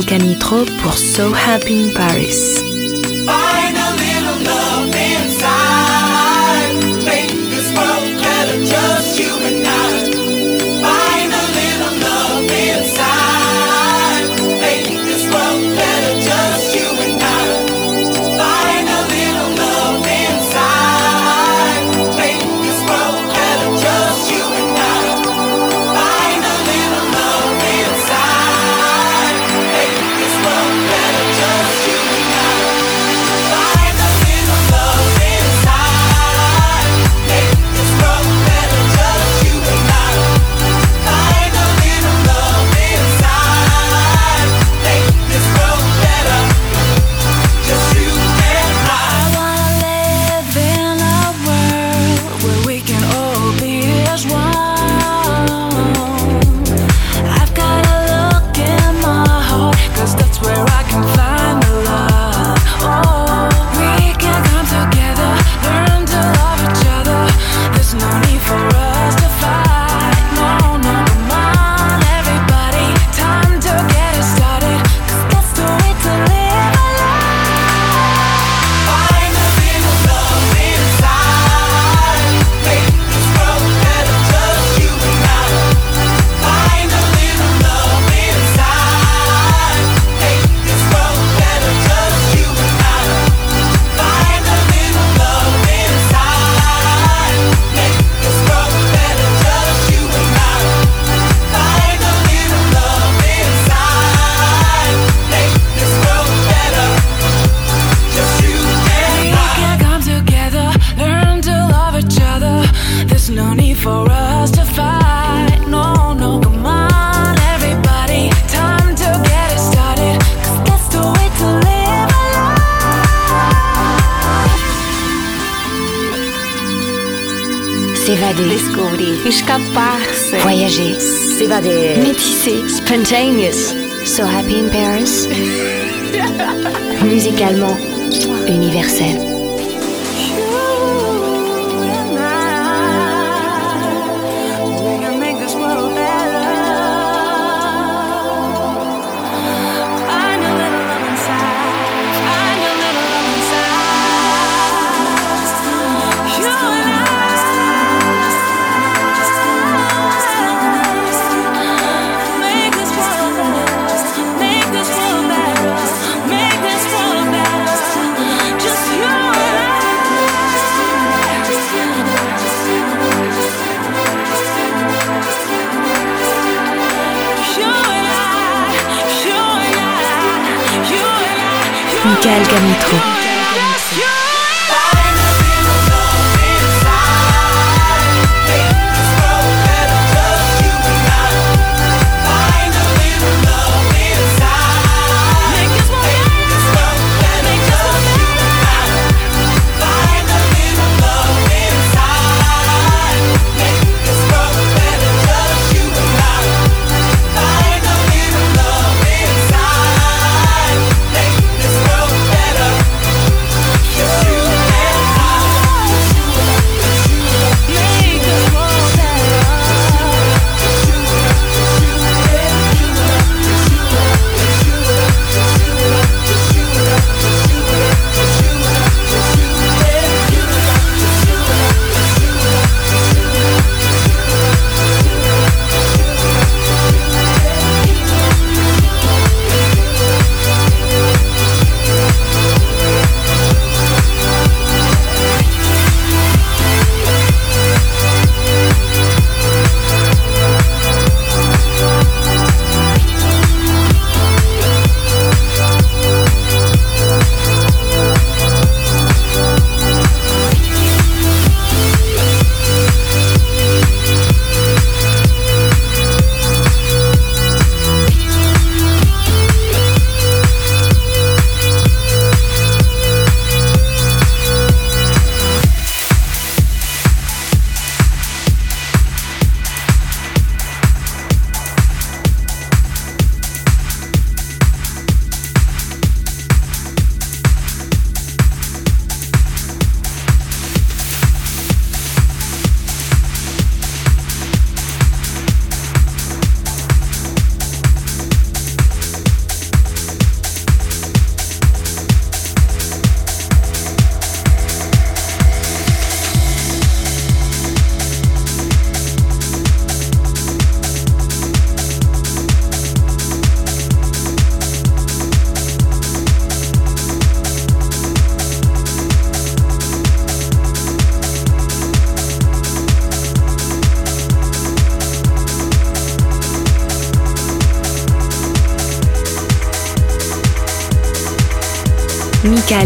Michael Canitro pour So Happy in Paris.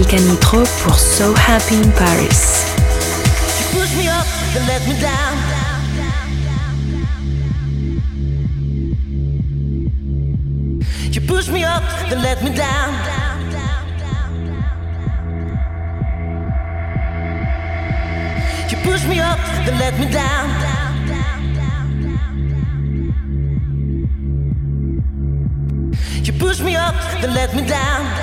Michael Canitrot pour So Happy in Paris. You push me up, then let me down. You push me up, then let me down. You push me up, then let me down. You push me up, then let me down.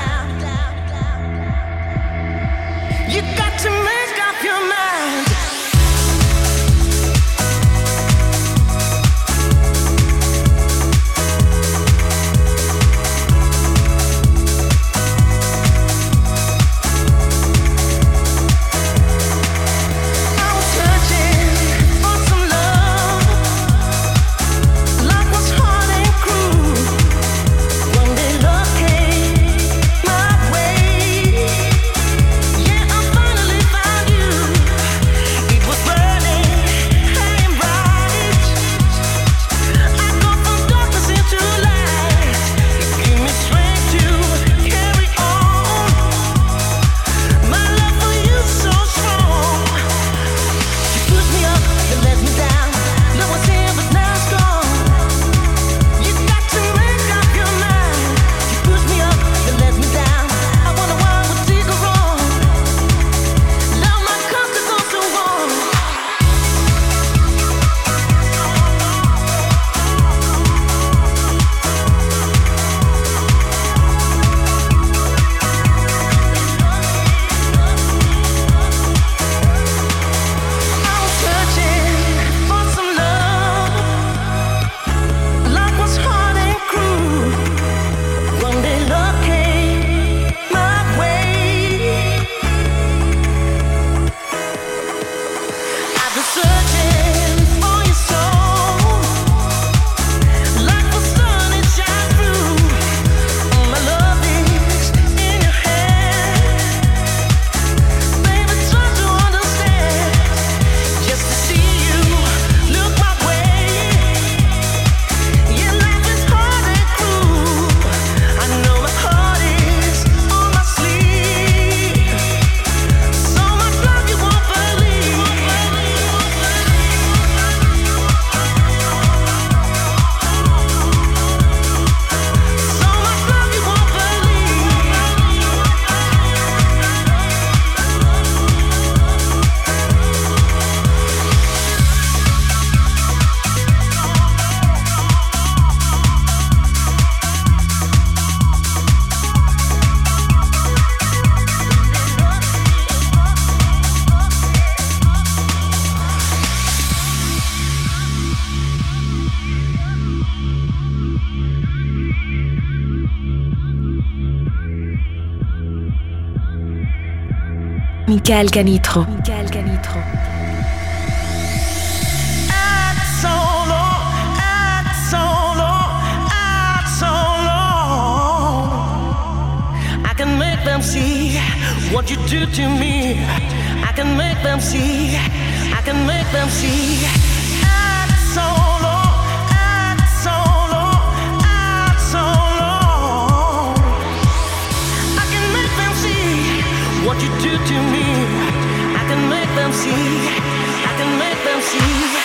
Michael Canitro. Michael Canitro. I can make them see what you do to me. I can make them see. I can make them see. What you do to me. I can make them see. I can make them see.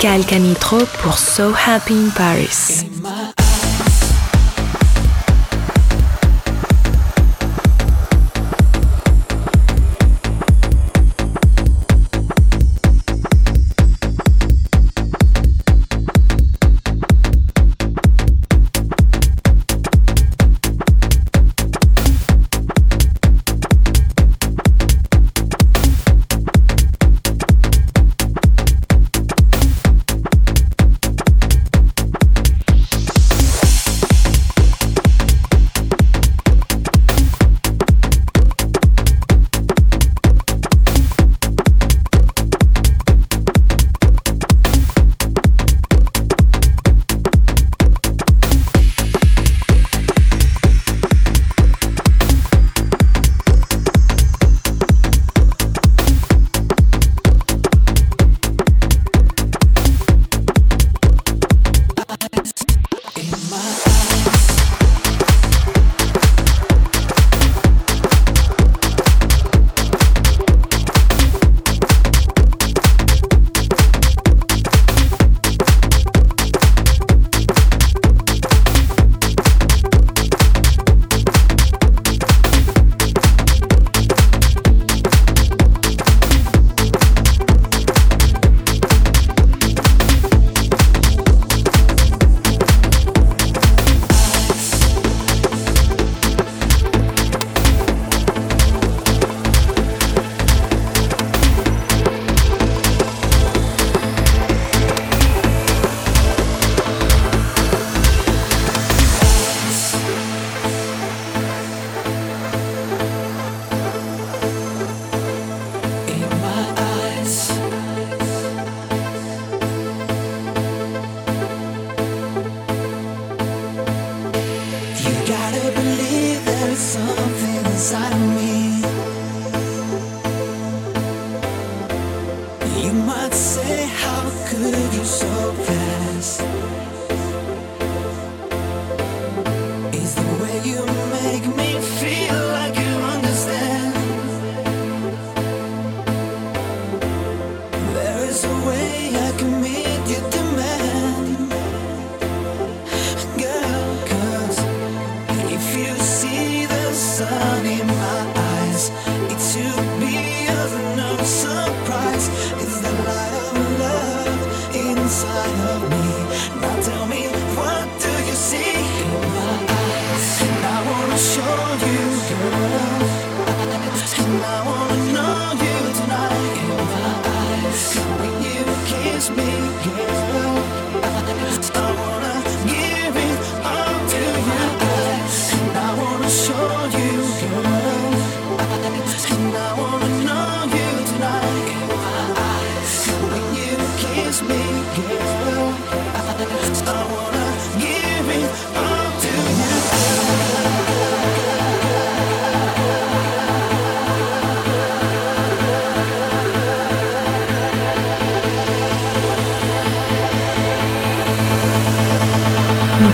Michael Canitro pour So Happy in Paris.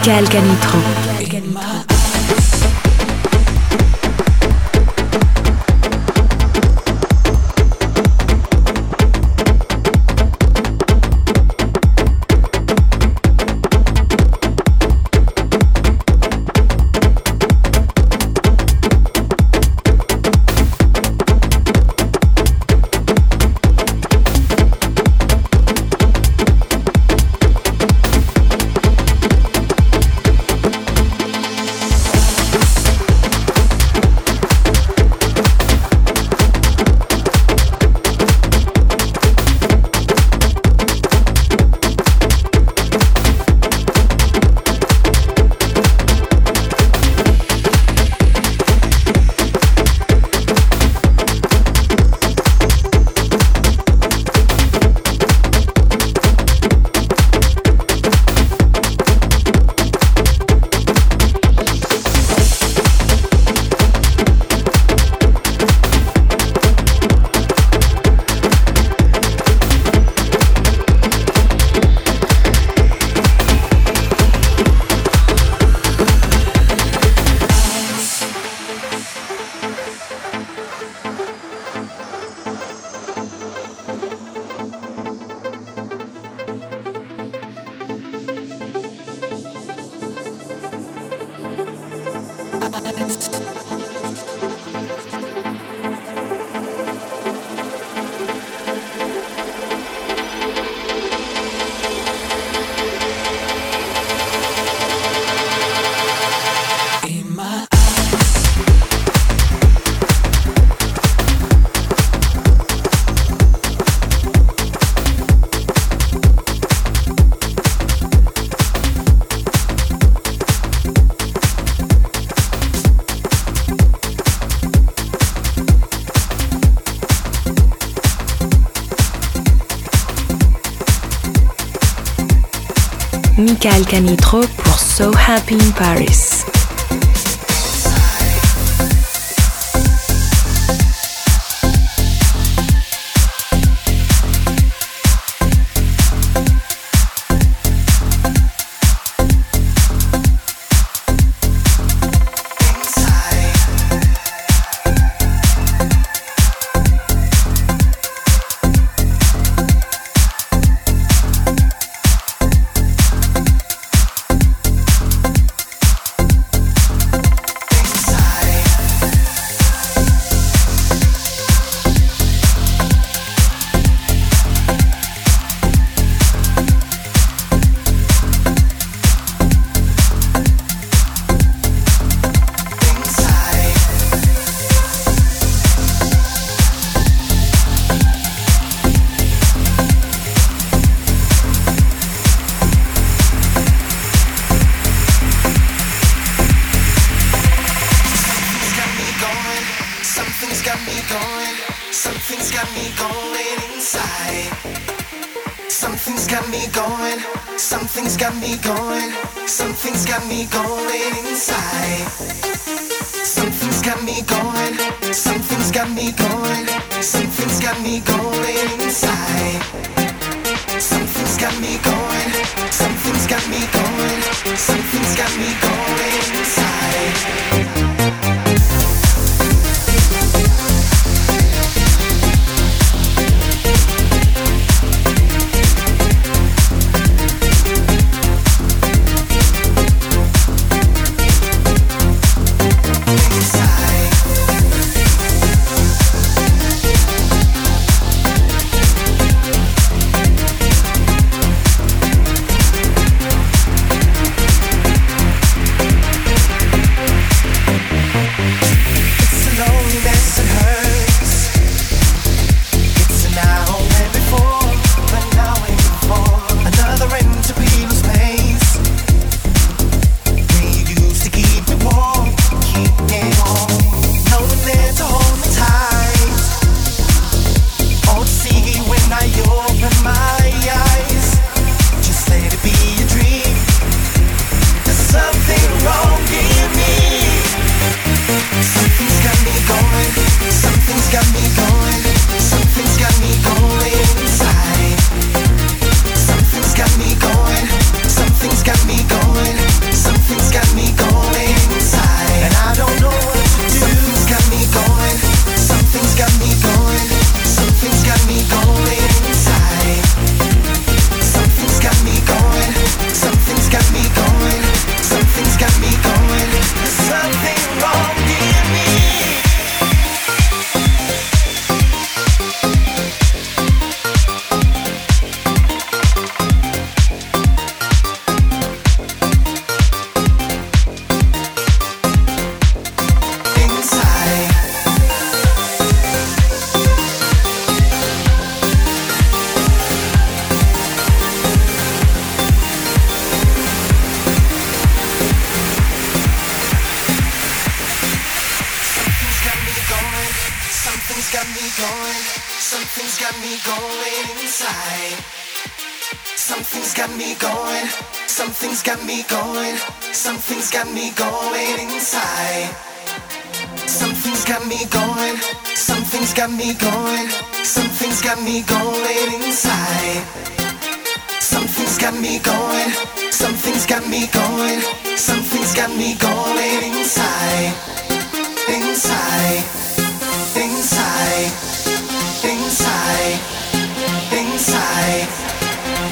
Michael Canitro. Michael Canitro pour So Happy in Paris.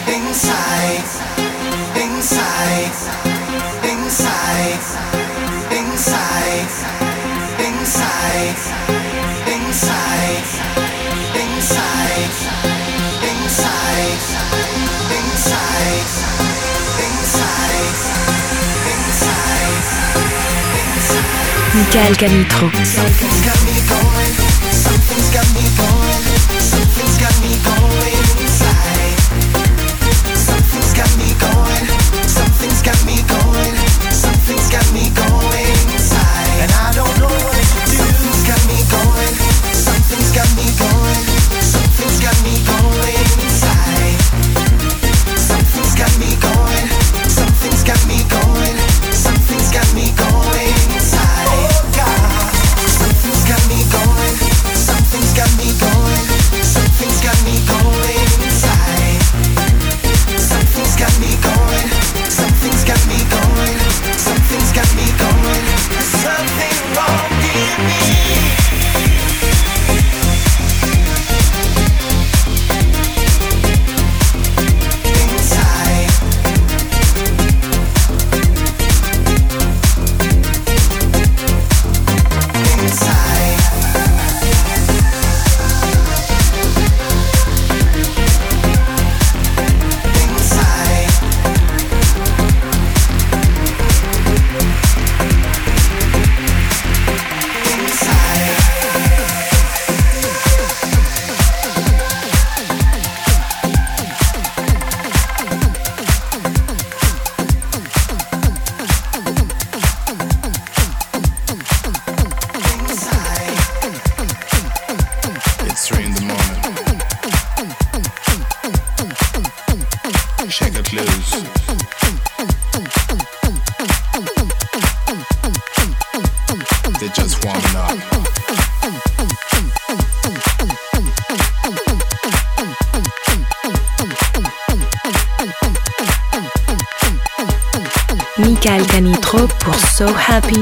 inside, inside, Michael Canitrot. so happy.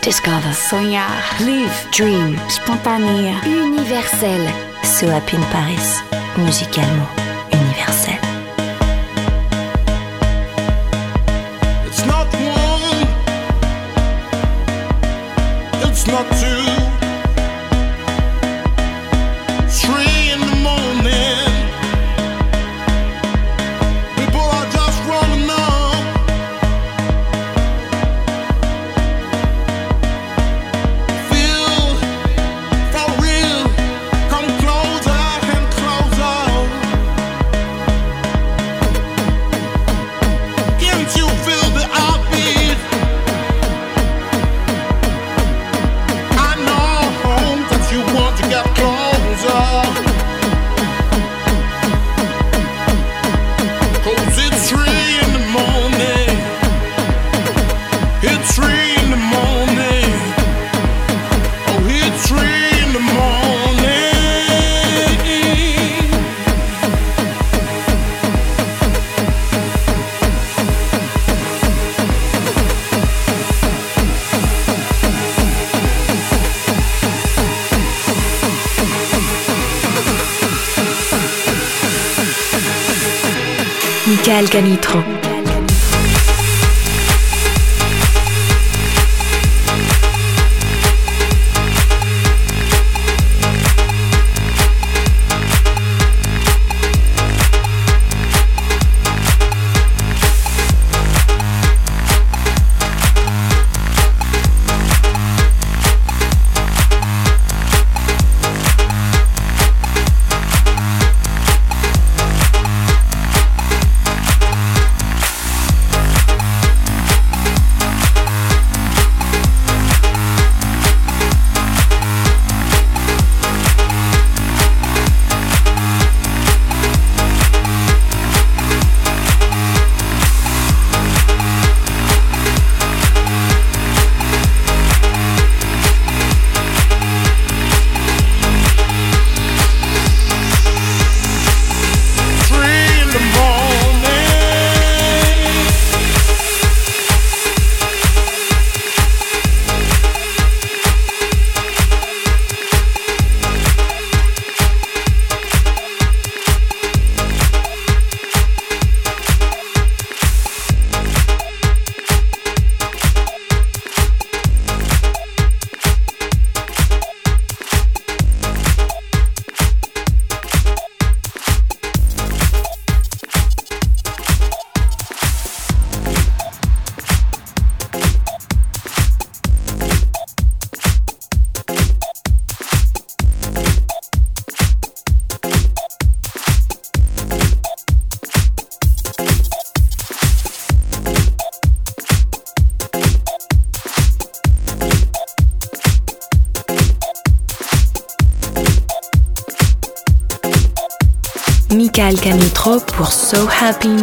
Discover. Sonhar. Live. Dream. Spontané. Universel. So Happy in Paris. Musicalement universel. Canitrot. Happy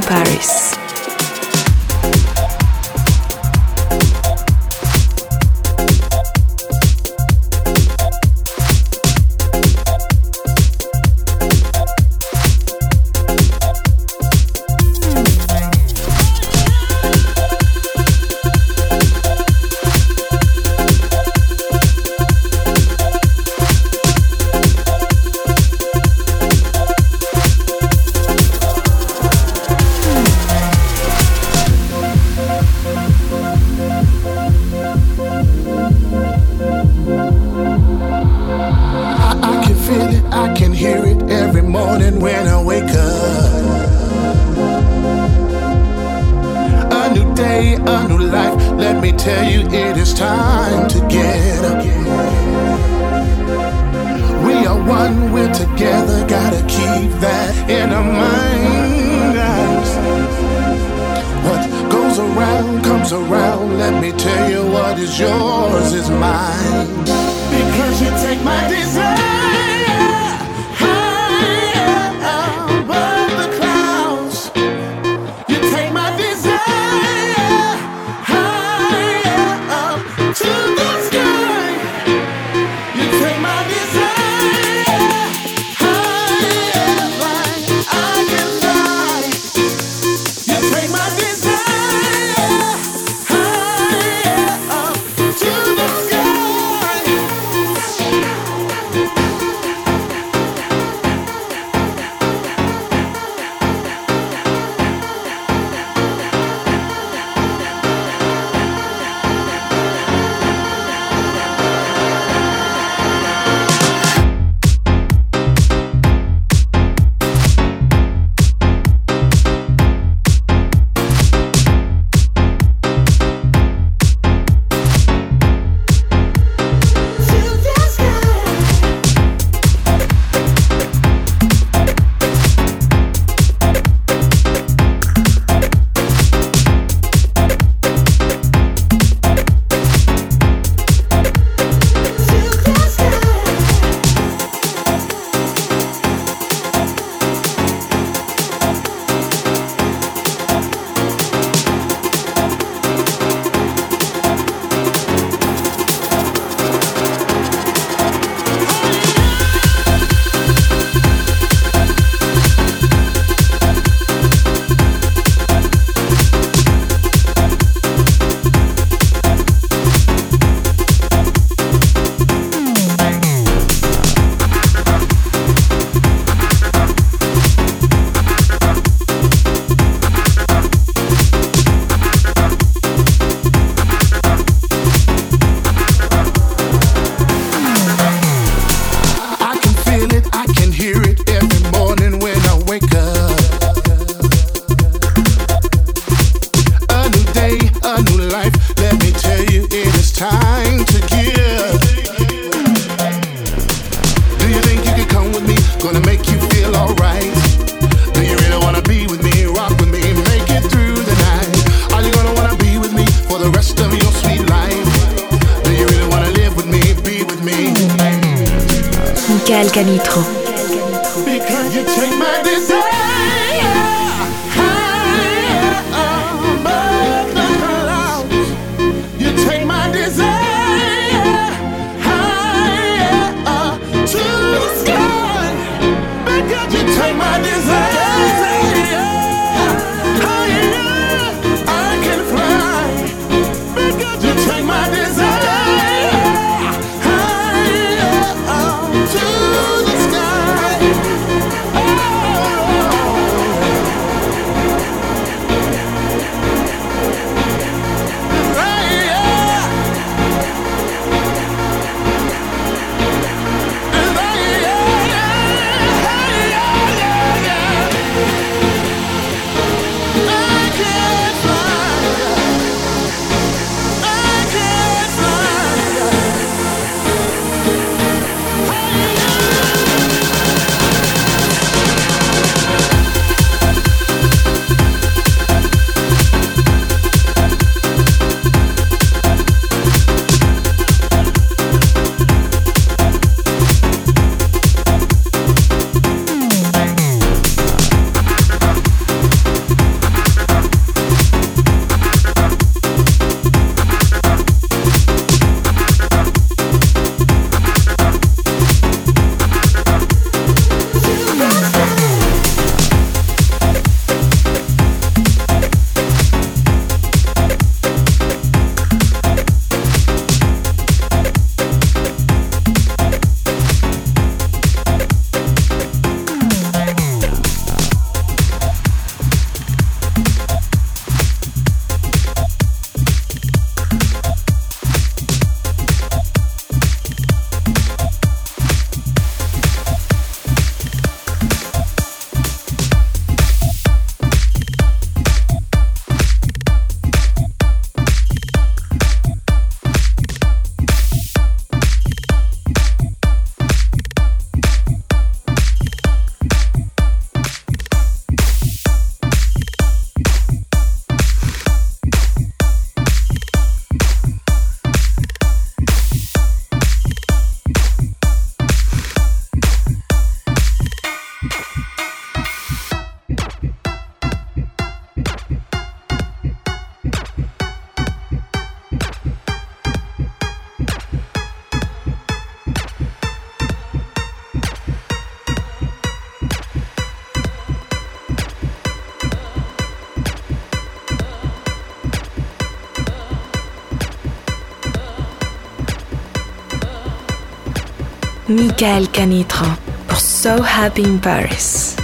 Michael Canitro pour So Happy in Paris.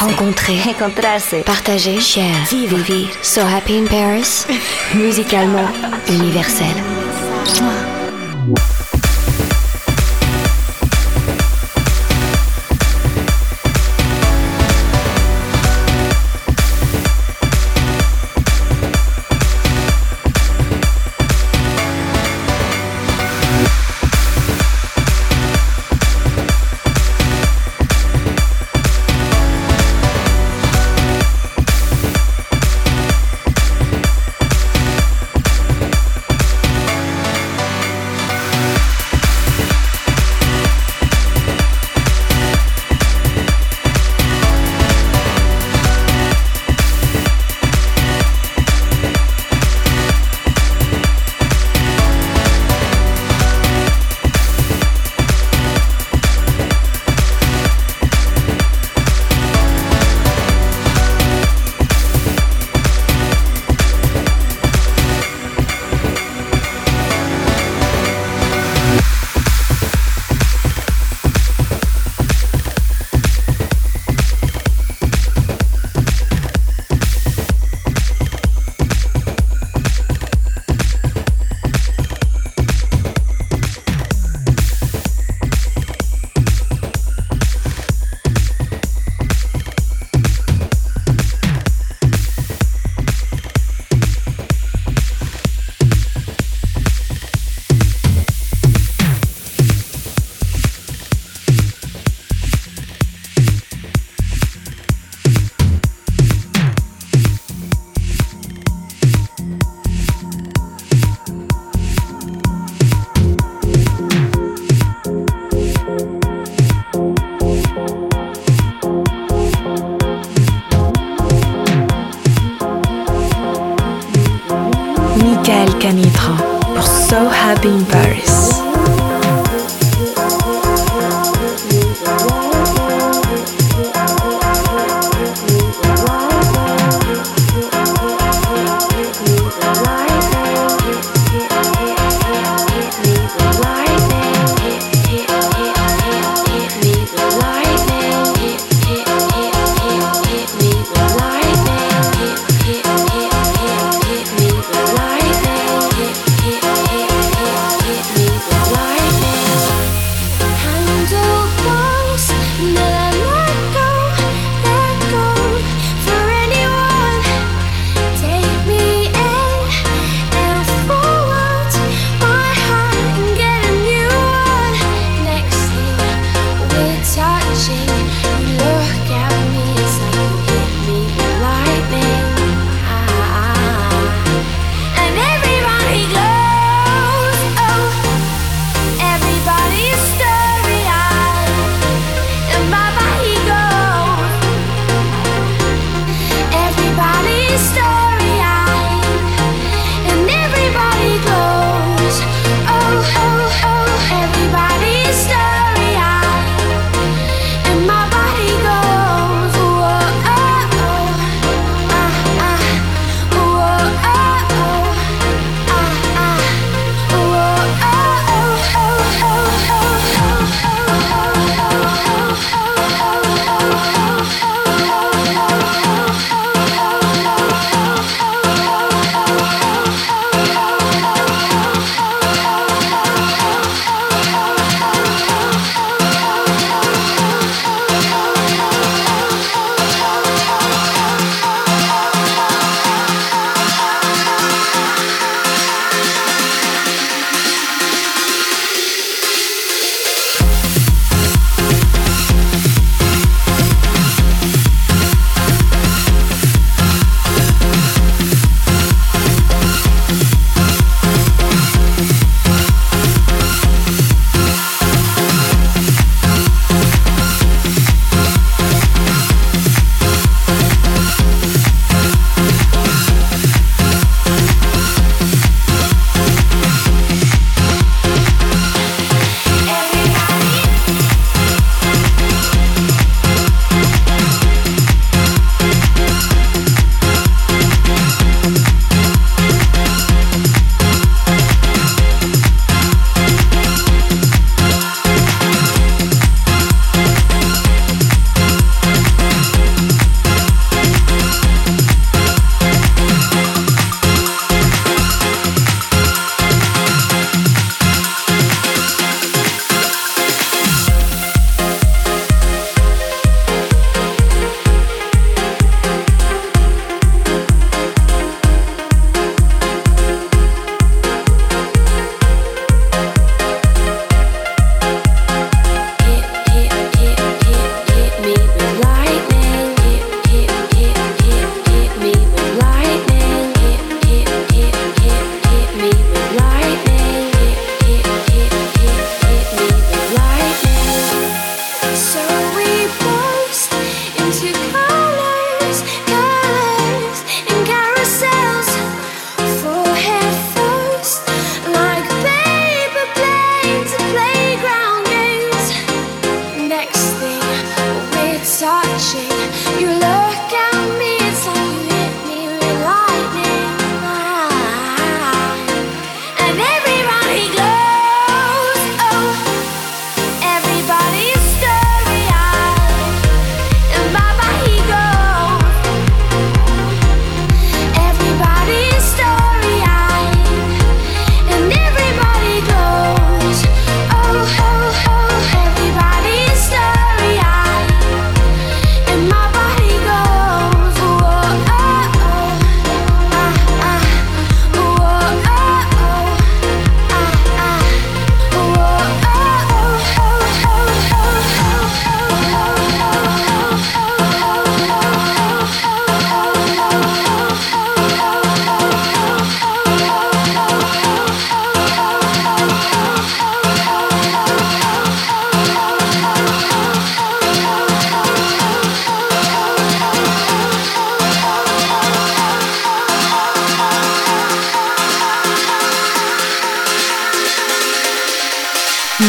Rencontrer. Partager. Share. Vivre. Vivre. So happy in Paris. Musicalement universel.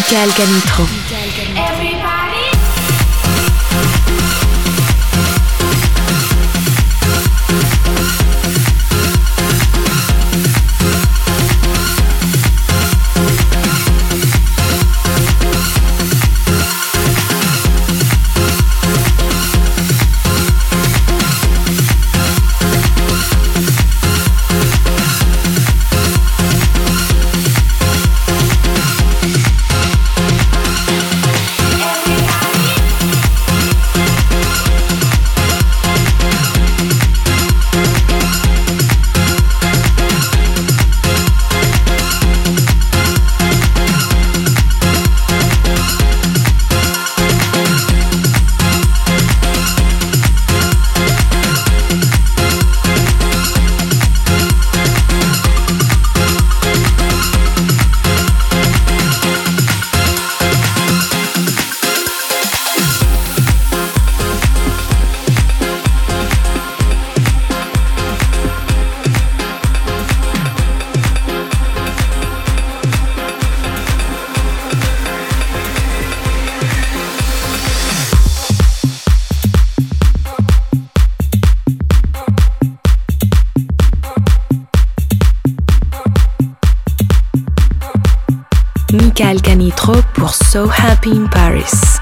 Pascal Pascal Canitro pour So Happy in Paris.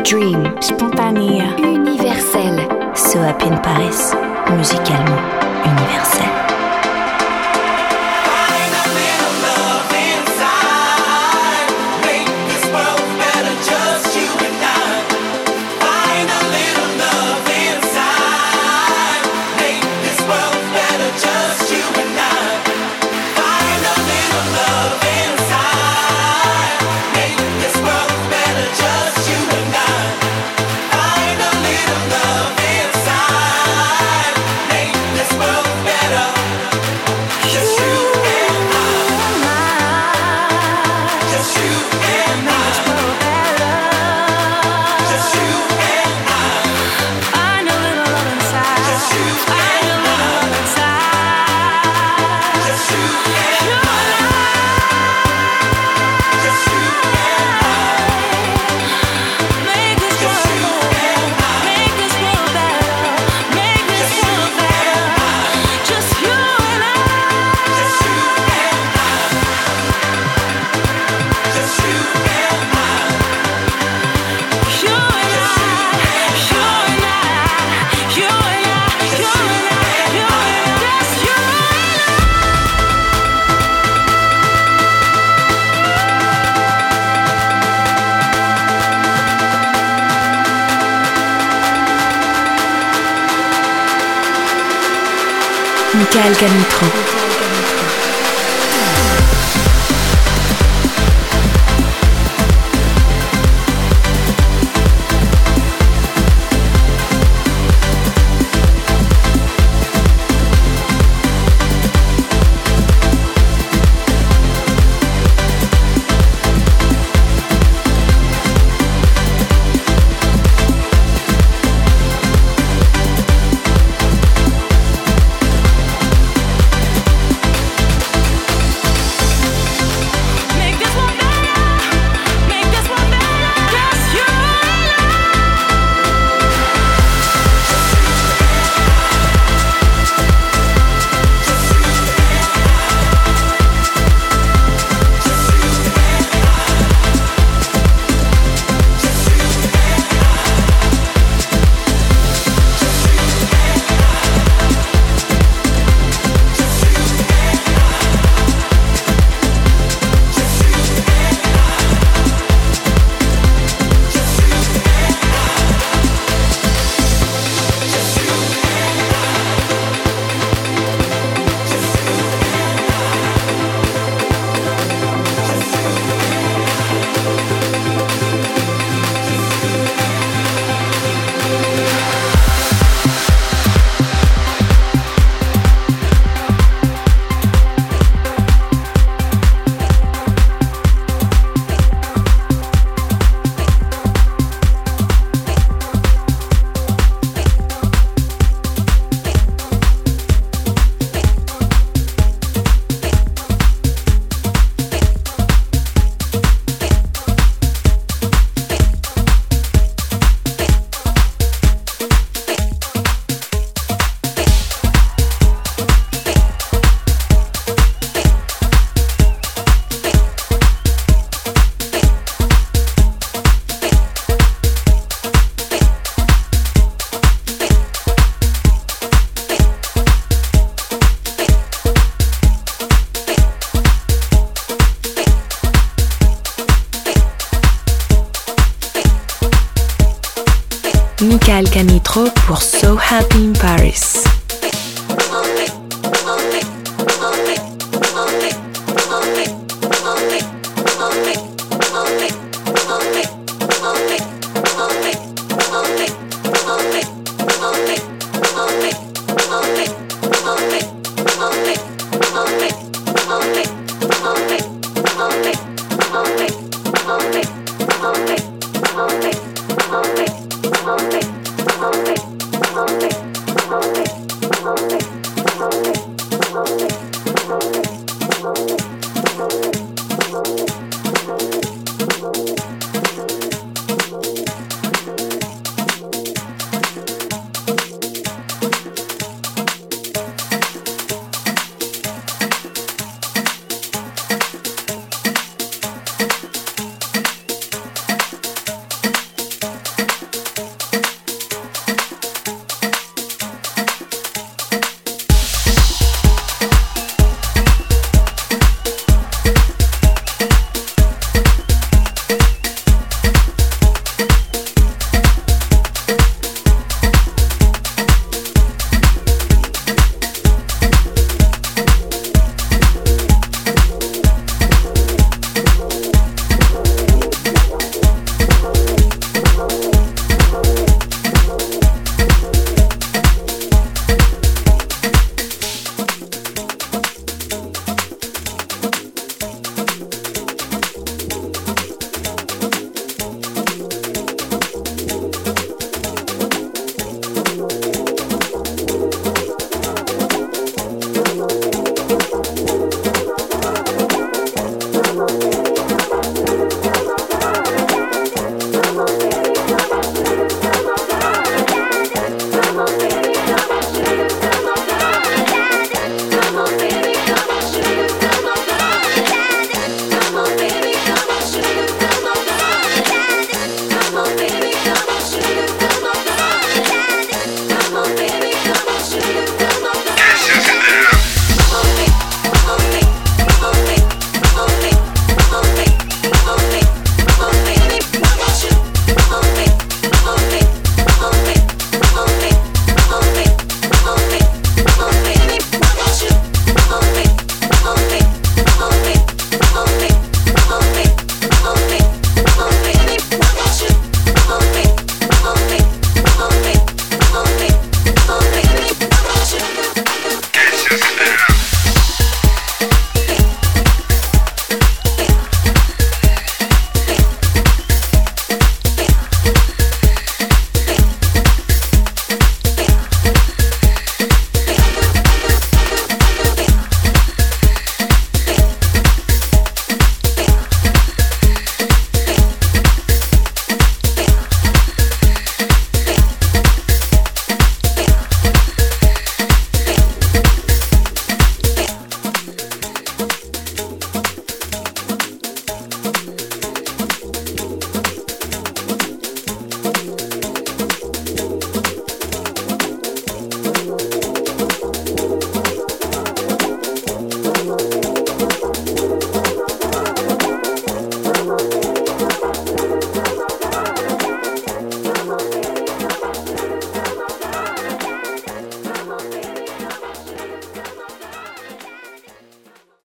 dream.